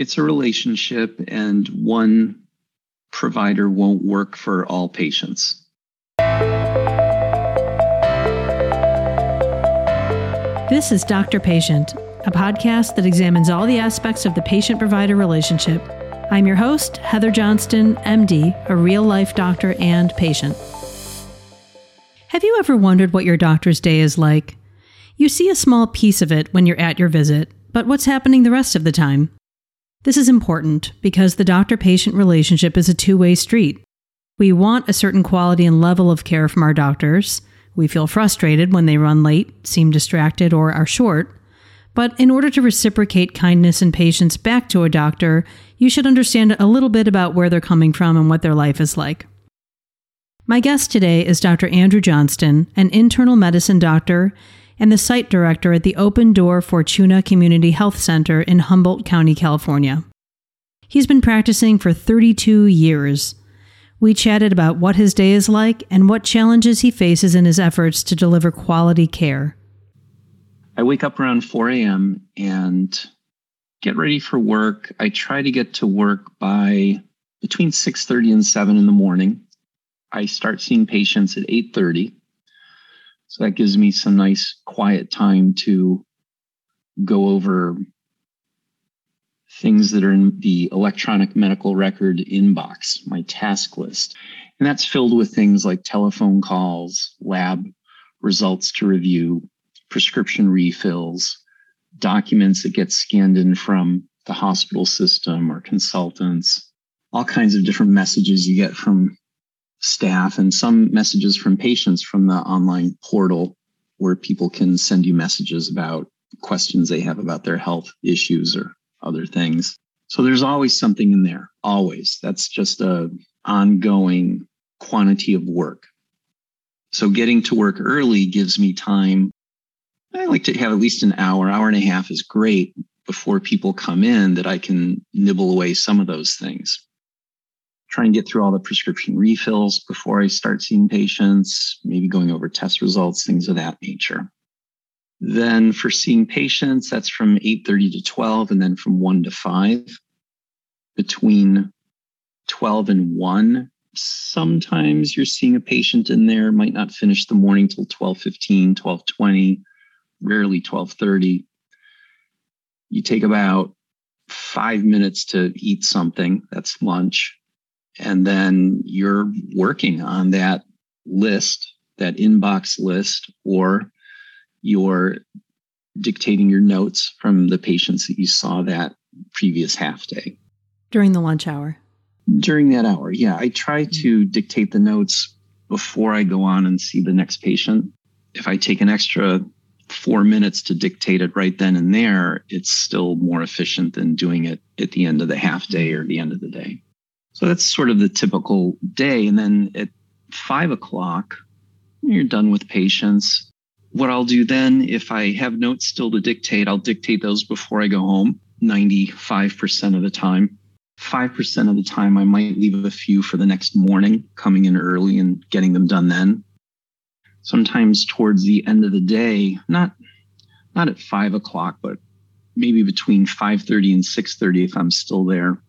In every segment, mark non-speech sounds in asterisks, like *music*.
It's a relationship, and one provider won't work for all patients. This is Doctor Patient, a podcast that examines all the aspects of the patient provider relationship. I'm your host, Heather Johnston, MD, a real life doctor and patient. Have you ever wondered what your doctor's day is like? You see a small piece of it when you're at your visit, but what's happening the rest of the time? This is important because the doctor patient relationship is a two way street. We want a certain quality and level of care from our doctors. We feel frustrated when they run late, seem distracted, or are short. But in order to reciprocate kindness and patience back to a doctor, you should understand a little bit about where they're coming from and what their life is like. My guest today is Dr. Andrew Johnston, an internal medicine doctor and the site director at the Open Door Fortuna Community Health Center in Humboldt County, California. He's been practicing for 32 years. We chatted about what his day is like and what challenges he faces in his efforts to deliver quality care. I wake up around 4 a.m. and get ready for work. I try to get to work by between 6:30 and 7 in the morning. I start seeing patients at 8:30 so that gives me some nice quiet time to go over things that are in the electronic medical record inbox, my task list. And that's filled with things like telephone calls, lab results to review, prescription refills, documents that get scanned in from the hospital system or consultants, all kinds of different messages you get from staff and some messages from patients from the online portal where people can send you messages about questions they have about their health issues or other things. So there's always something in there, always. That's just a ongoing quantity of work. So getting to work early gives me time. I like to have at least an hour, hour and a half is great before people come in that I can nibble away some of those things try and get through all the prescription refills before I start seeing patients, maybe going over test results, things of that nature. Then for seeing patients, that's from 8:30 to 12 and then from 1 to 5. Between 12 and 1, sometimes you're seeing a patient in there might not finish the morning till 12:15, 12:20, rarely 12:30. You take about 5 minutes to eat something, that's lunch and then you're working on that list, that inbox list, or you're dictating your notes from the patients that you saw that previous half day. During the lunch hour? During that hour, yeah. I try mm-hmm. to dictate the notes before I go on and see the next patient. If I take an extra four minutes to dictate it right then and there, it's still more efficient than doing it at the end of the half day or the end of the day. So that's sort of the typical day. And then at five o'clock, you're done with patients. What I'll do then, if I have notes still to dictate, I'll dictate those before I go home 95% of the time. 5% of the time, I might leave a few for the next morning, coming in early and getting them done then. Sometimes towards the end of the day, not not at five o'clock, but maybe between 5:30 and 6:30 if I'm still there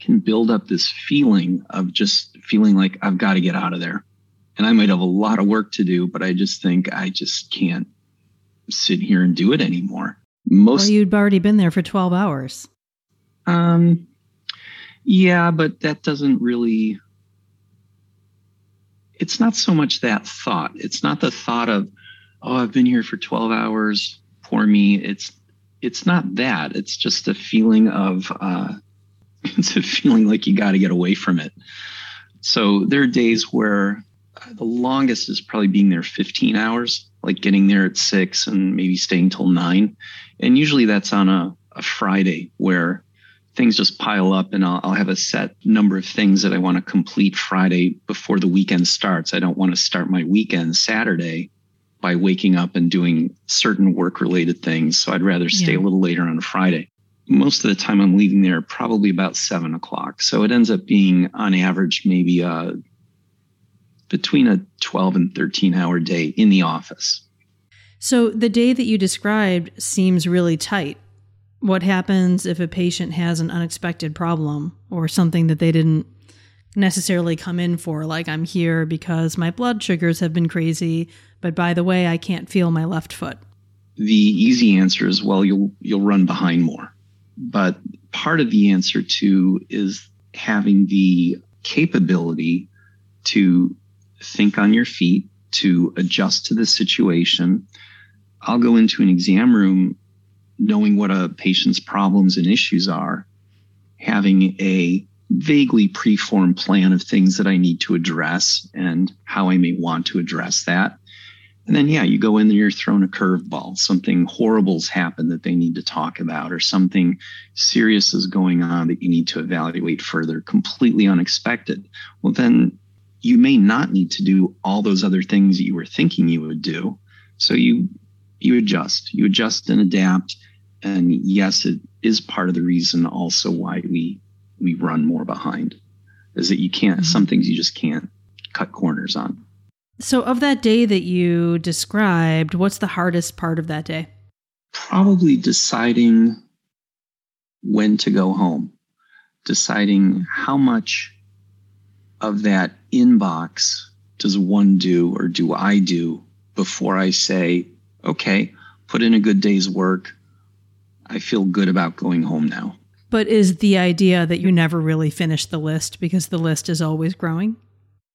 can build up this feeling of just feeling like I've got to get out of there. And I might have a lot of work to do, but I just think I just can't sit here and do it anymore. Most well, you'd already been there for 12 hours. Um yeah, but that doesn't really it's not so much that thought. It's not the thought of, oh, I've been here for 12 hours, poor me. It's it's not that. It's just a feeling of uh *laughs* it's a feeling like you got to get away from it. So there are days where uh, the longest is probably being there 15 hours, like getting there at six and maybe staying till nine. And usually that's on a, a Friday where things just pile up and I'll, I'll, have a set number of things that I want to complete Friday before the weekend starts. I don't want to start my weekend Saturday by waking up and doing certain work related things. So I'd rather stay yeah. a little later on Friday most of the time I'm leaving there probably about seven o'clock. So it ends up being on average maybe uh, between a 12 and 13 hour day in the office. So the day that you described seems really tight. what happens if a patient has an unexpected problem or something that they didn't necessarily come in for like I'm here because my blood sugars have been crazy, but by the way, I can't feel my left foot. The easy answer is well you'll you'll run behind more. But part of the answer too is having the capability to think on your feet, to adjust to the situation. I'll go into an exam room knowing what a patient's problems and issues are, having a vaguely preformed plan of things that I need to address and how I may want to address that. And then, yeah, you go in there, you're thrown a curveball. Something horrible's happened that they need to talk about, or something serious is going on that you need to evaluate further, completely unexpected. Well, then you may not need to do all those other things that you were thinking you would do. So you you adjust, you adjust and adapt. And yes, it is part of the reason also why we we run more behind is that you can't, mm-hmm. some things you just can't cut corners on. So, of that day that you described, what's the hardest part of that day? Probably deciding when to go home, deciding how much of that inbox does one do or do I do before I say, okay, put in a good day's work. I feel good about going home now. But is the idea that you never really finish the list because the list is always growing?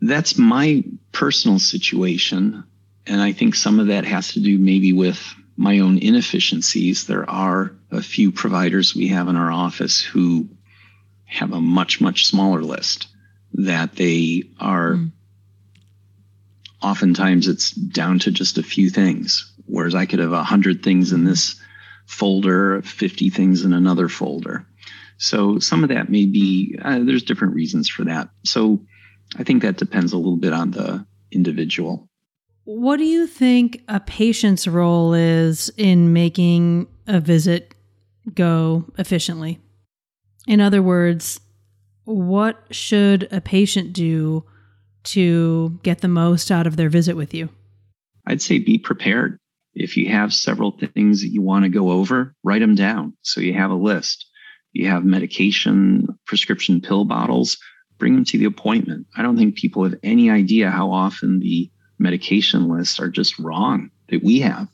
That's my personal situation. And I think some of that has to do maybe with my own inefficiencies. There are a few providers we have in our office who have a much, much smaller list that they are. Mm. Oftentimes, it's down to just a few things, whereas I could have a hundred things in this folder, 50 things in another folder. So some of that may be, uh, there's different reasons for that. So I think that depends a little bit on the individual. What do you think a patient's role is in making a visit go efficiently? In other words, what should a patient do to get the most out of their visit with you? I'd say be prepared. If you have several things that you want to go over, write them down so you have a list you have medication, prescription pill bottles, bring them to the appointment. I don't think people have any idea how often the medication lists are just wrong that we have.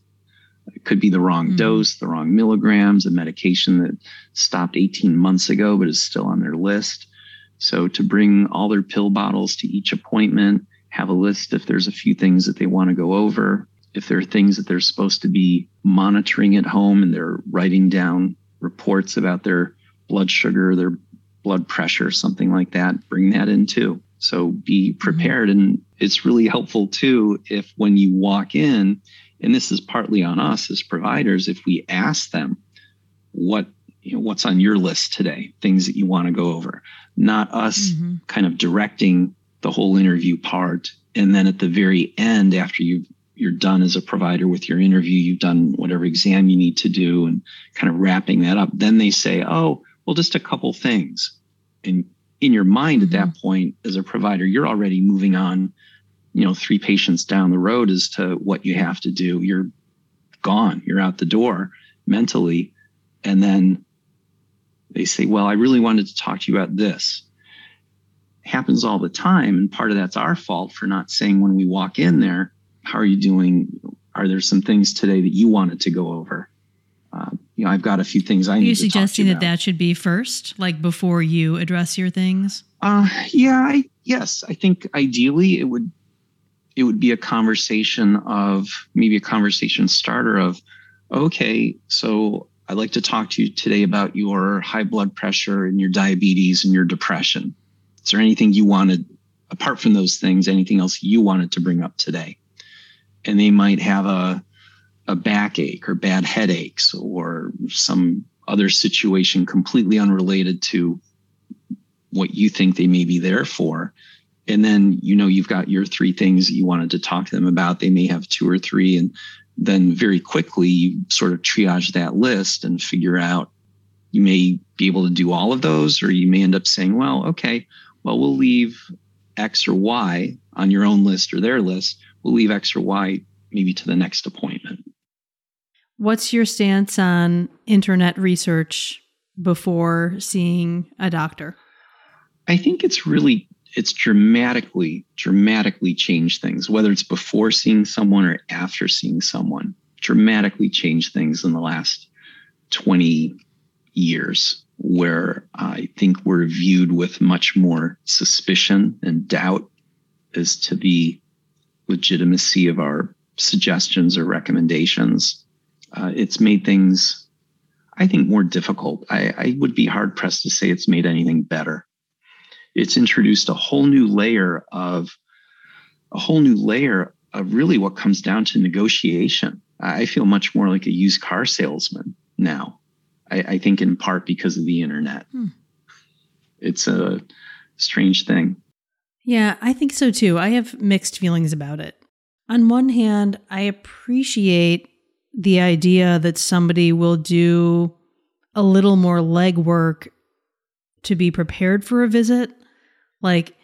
It could be the wrong mm. dose, the wrong milligrams, a medication that stopped 18 months ago but is still on their list. So to bring all their pill bottles to each appointment, have a list if there's a few things that they want to go over, if there are things that they're supposed to be monitoring at home and they're writing down reports about their blood sugar, their blood pressure, something like that, bring that in too. So be mm-hmm. prepared. And it's really helpful too if when you walk in, and this is partly on us as providers, if we ask them what you know, what's on your list today, things that you want to go over, not us mm-hmm. kind of directing the whole interview part. And then at the very end, after you've you're done as a provider with your interview, you've done whatever exam you need to do and kind of wrapping that up. Then they say, Oh, well, just a couple things. And in your mind mm-hmm. at that mm-hmm. point, as a provider, you're already moving on, you know, three patients down the road as to what you have to do. You're gone, you're out the door mentally. And then they say, Well, I really wanted to talk to you about this. It happens all the time. And part of that's our fault for not saying when we walk in there, How are you doing? Are there some things today that you wanted to go over? You know, I've got a few things I Are need. Are you suggesting that that should be first, like before you address your things? Uh, yeah, I, yes, I think ideally it would it would be a conversation of maybe a conversation starter of, okay, so I'd like to talk to you today about your high blood pressure and your diabetes and your depression. Is there anything you wanted apart from those things? Anything else you wanted to bring up today? And they might have a a backache or bad headaches or some other situation completely unrelated to what you think they may be there for. And then, you know, you've got your three things that you wanted to talk to them about. They may have two or three. And then very quickly, you sort of triage that list and figure out you may be able to do all of those, or you may end up saying, well, okay, well, we'll leave X or Y on your own list or their list. We'll leave X or Y maybe to the next appointment. What's your stance on internet research before seeing a doctor? I think it's really it's dramatically dramatically changed things whether it's before seeing someone or after seeing someone dramatically changed things in the last 20 years where I think we're viewed with much more suspicion and doubt as to the legitimacy of our suggestions or recommendations. Uh, it's made things, I think, more difficult. I, I would be hard pressed to say it's made anything better. It's introduced a whole new layer of a whole new layer of really what comes down to negotiation. I feel much more like a used car salesman now. I, I think in part because of the internet. Hmm. It's a strange thing. Yeah, I think so too. I have mixed feelings about it. On one hand, I appreciate the idea that somebody will do a little more legwork to be prepared for a visit. Like,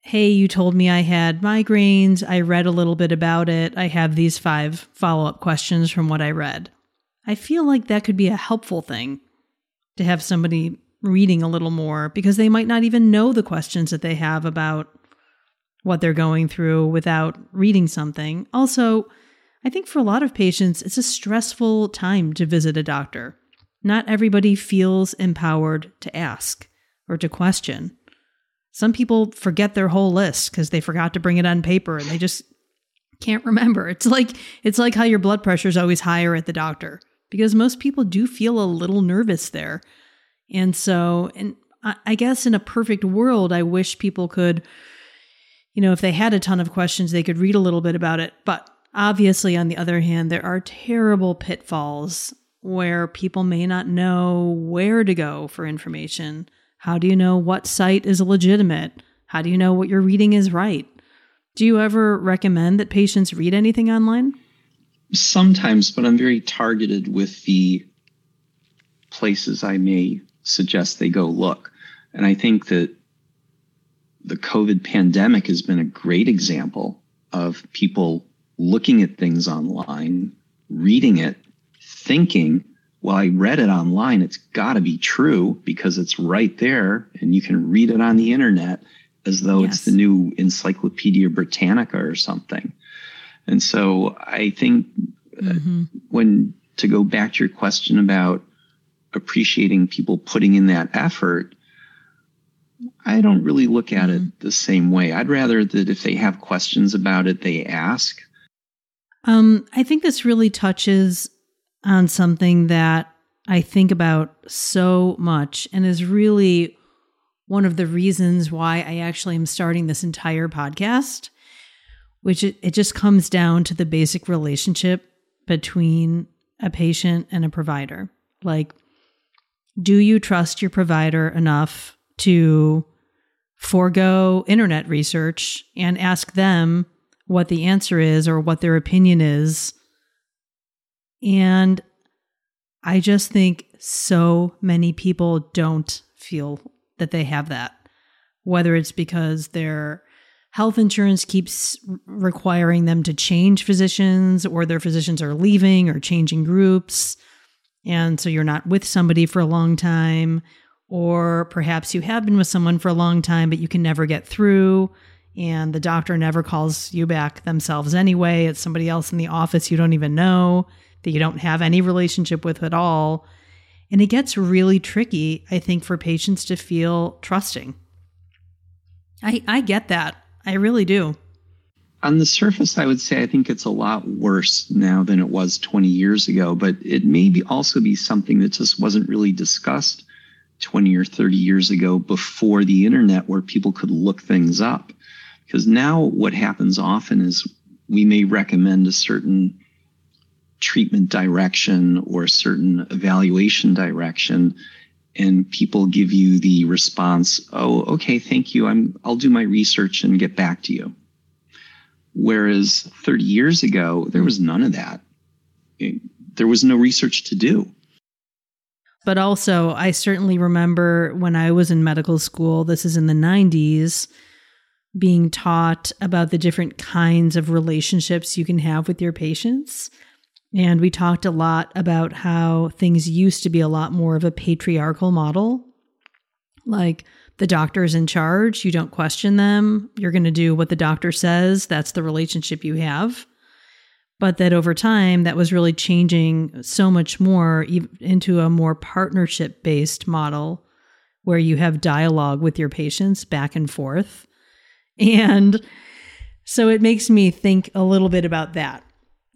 hey, you told me I had migraines. I read a little bit about it. I have these five follow up questions from what I read. I feel like that could be a helpful thing to have somebody reading a little more because they might not even know the questions that they have about what they're going through without reading something. Also, I think for a lot of patients, it's a stressful time to visit a doctor. Not everybody feels empowered to ask or to question. Some people forget their whole list because they forgot to bring it on paper and they just can't remember. It's like it's like how your blood pressure is always higher at the doctor because most people do feel a little nervous there. And so, and I guess in a perfect world, I wish people could, you know, if they had a ton of questions, they could read a little bit about it. But obviously, on the other hand, there are terrible pitfalls where people may not know where to go for information. How do you know what site is legitimate? How do you know what you're reading is right? Do you ever recommend that patients read anything online? Sometimes, but I'm very targeted with the places I may suggest they go look. And I think that the COVID pandemic has been a great example of people looking at things online, reading it, thinking, well, I read it online. It's got to be true because it's right there and you can read it on the internet as though yes. it's the new Encyclopedia Britannica or something. And so I think mm-hmm. when to go back to your question about appreciating people putting in that effort, I don't really look at mm-hmm. it the same way. I'd rather that if they have questions about it, they ask. Um, I think this really touches on something that I think about so much and is really one of the reasons why I actually am starting this entire podcast which it, it just comes down to the basic relationship between a patient and a provider. Like, do you trust your provider enough to forego internet research and ask them what the answer is or what their opinion is? And I just think so many people don't feel that they have that, whether it's because they're health insurance keeps requiring them to change physicians or their physicians are leaving or changing groups. And so you're not with somebody for a long time, or perhaps you have been with someone for a long time, but you can never get through. And the doctor never calls you back themselves anyway. It's somebody else in the office you don't even know that you don't have any relationship with at all. And it gets really tricky, I think, for patients to feel trusting. I, I get that. I really do. On the surface, I would say I think it's a lot worse now than it was 20 years ago, but it may be also be something that just wasn't really discussed 20 or 30 years ago before the internet where people could look things up. Because now what happens often is we may recommend a certain treatment direction or a certain evaluation direction and people give you the response, "Oh, okay, thank you. I'm I'll do my research and get back to you." Whereas 30 years ago, there was none of that. there was no research to do. But also, I certainly remember when I was in medical school, this is in the 90s, being taught about the different kinds of relationships you can have with your patients And we talked a lot about how things used to be a lot more of a patriarchal model. Like the doctor's in charge, you don't question them. You're going to do what the doctor says. That's the relationship you have. But that over time, that was really changing so much more into a more partnership based model where you have dialogue with your patients back and forth. And so it makes me think a little bit about that.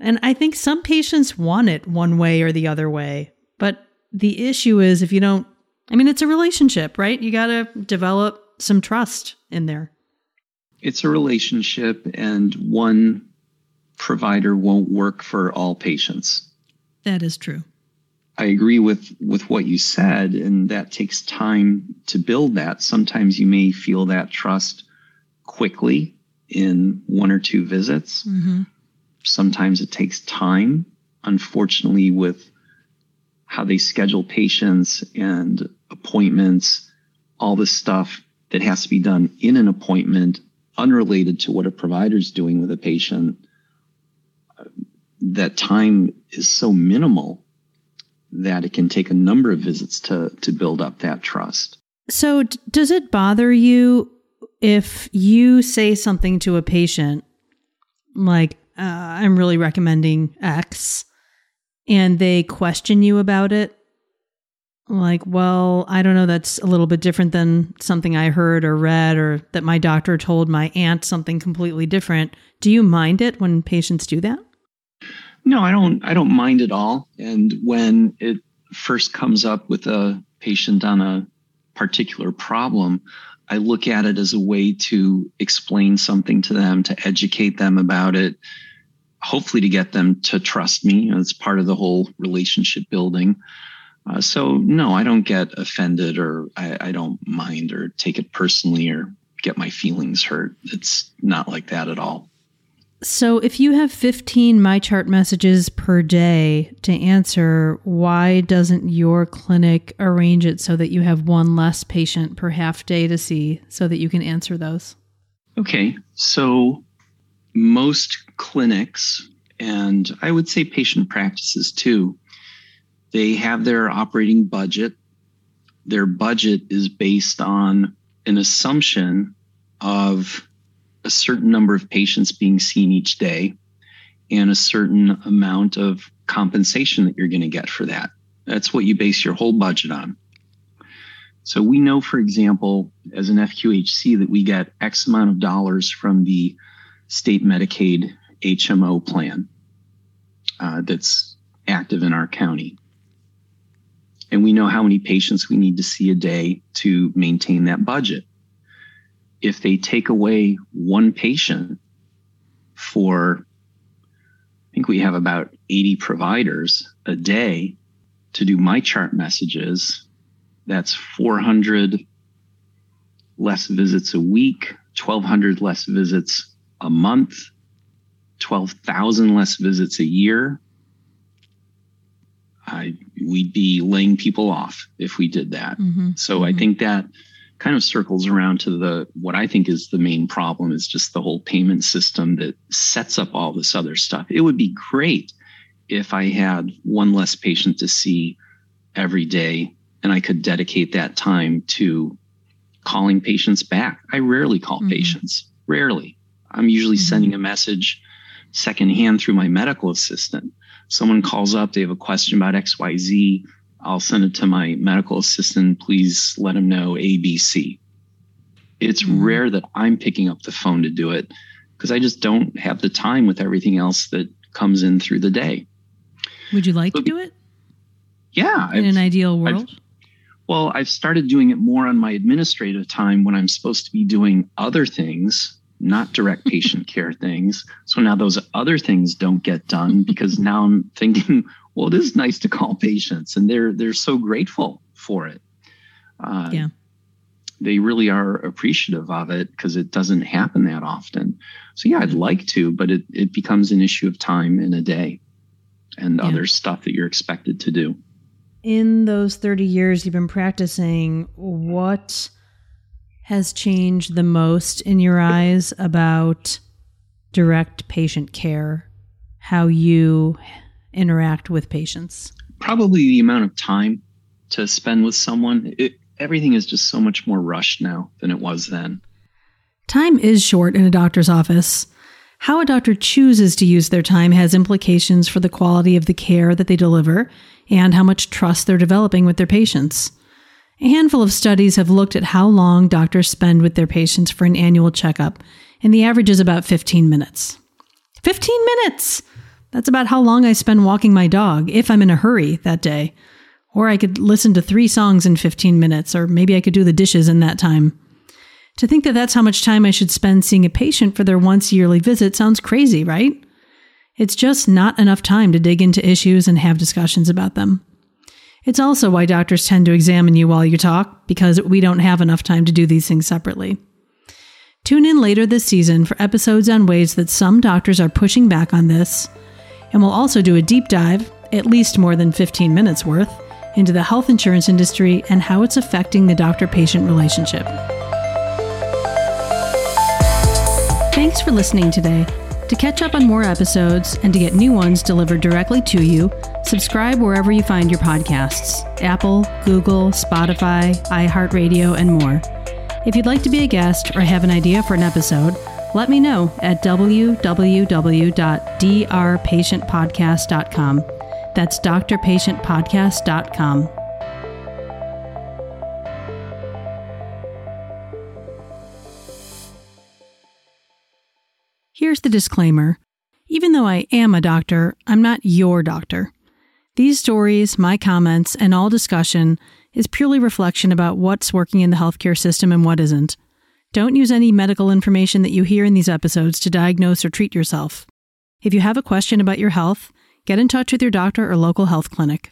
And I think some patients want it one way or the other way. But the issue is if you don't, I mean, it's a relationship, right? You got to develop some trust in there. It's a relationship, and one provider won't work for all patients. That is true. I agree with with what you said, and that takes time to build that. Sometimes you may feel that trust quickly in one or two visits. Mm-hmm sometimes it takes time. Unfortunately, with how they schedule patients and appointments, all this stuff that has to be done in an appointment, unrelated to what a provider is doing with a patient, that time is so minimal that it can take a number of visits to to build up that trust. So, d- does it bother you if you say something to a patient like, uh, I'm really recommending X, and they question you about it, like, well, I don't know, that's a little bit different than something I heard or read, or that my doctor told my aunt something completely different. Do you mind it when patients do that? No, I don't. I don't mind at all. And when it first comes up with a patient on a particular problem, I look at it as a way to explain something to them, to educate them about it, hopefully to get them to trust me. You know, it's part of the whole relationship building. Uh, so no, I don't get offended or I, I don't mind or take it personally or get my feelings hurt. It's not like that at all. So if you have 15 MyChart messages per day to answer, why doesn't your clinic arrange it so that you have one less patient per half day to see so that you can answer those? Okay. So most clinics, and I would say patient practices too, they have their operating budget. Their budget is based on an assumption of a certain number of patients being seen each day and a certain amount of compensation that you're going to get for that. That's what you base your whole budget on. So we know, for example, as an FQHC, that we get X amount of dollars from the state Medicaid HMO plan uh, that's active in our county. And we know how many patients we need to see a day to maintain that budget if they take away one patient for, I think we have about 80 providers a day to do MyChart messages, that's 400 less visits a week, 1,200 less visits a month, 12,000 less visits a year. I, we'd be laying people off if we did that. Mm-hmm. So mm-hmm. I think that kind of circles around to the what I think is the main problem is just the whole payment system that sets up all this other stuff. It would be great if I had one less patient to see every day and I could dedicate that time to calling patients back. I rarely call mm-hmm. patients, rarely. I'm usually mm-hmm. sending a message secondhand through my medical assistant. Someone calls up, they have a question about XYZ I'll send it to my medical assistant. Please let him know ABC. It's mm-hmm. rare that I'm picking up the phone to do it because I just don't have the time with everything else that comes in through the day. Would you like but, to do it? Yeah. In I've, an ideal world? I've, well, I've started doing it more on my administrative time when I'm supposed to be doing other things, not direct patient *laughs* care things. So now those other things don't get done because now I'm thinking, well, it is nice to call patients, and they're they're so grateful for it. Uh, yeah, they really are appreciative of it because it doesn't happen that often. So yeah, I'd like to, but it it becomes an issue of time in a day, and yeah. other stuff that you're expected to do. In those thirty years you've been practicing, what has changed the most in your eyes about direct patient care? How you interact with patients? Probably the amount of time to spend with someone. It, everything is just so much more rushed now than it was then. Time is short in a doctor's office. How a doctor chooses to use their time has implications for the quality of the care that they deliver and how much trust they're developing with their patients. A handful of studies have looked at how long doctors spend with their patients for an annual checkup, and the average is about 15 minutes. 15 minutes! That's about how long I spend walking my dog, if I'm in a hurry that day. Or I could listen to three songs in 15 minutes, or maybe I could do the dishes in that time. To think that that's how much time I should spend seeing a patient for their once yearly visit sounds crazy, right? It's just not enough time to dig into issues and have discussions about them. It's also why doctors tend to examine you while you talk, because we don't have enough time to do these things separately. Tune in later this season for episodes on ways that some doctors are pushing back on this, and we'll also do a deep dive, at least more than 15 minutes worth, into the health insurance industry and how it's affecting the doctor patient relationship. Thanks for listening today. To catch up on more episodes and to get new ones delivered directly to you, subscribe wherever you find your podcasts Apple, Google, Spotify, iHeartRadio, and more. If you'd like to be a guest or have an idea for an episode, let me know at www.drpatientpodcast.com. That's drpatientpodcast.com. Here's the disclaimer. Even though I am a doctor, I'm not your doctor. These stories, my comments, and all discussion is purely reflection about what's working in the healthcare system and what isn't. Don't use any medical information that you hear in these episodes to diagnose or treat yourself. If you have a question about your health, get in touch with your doctor or local health clinic.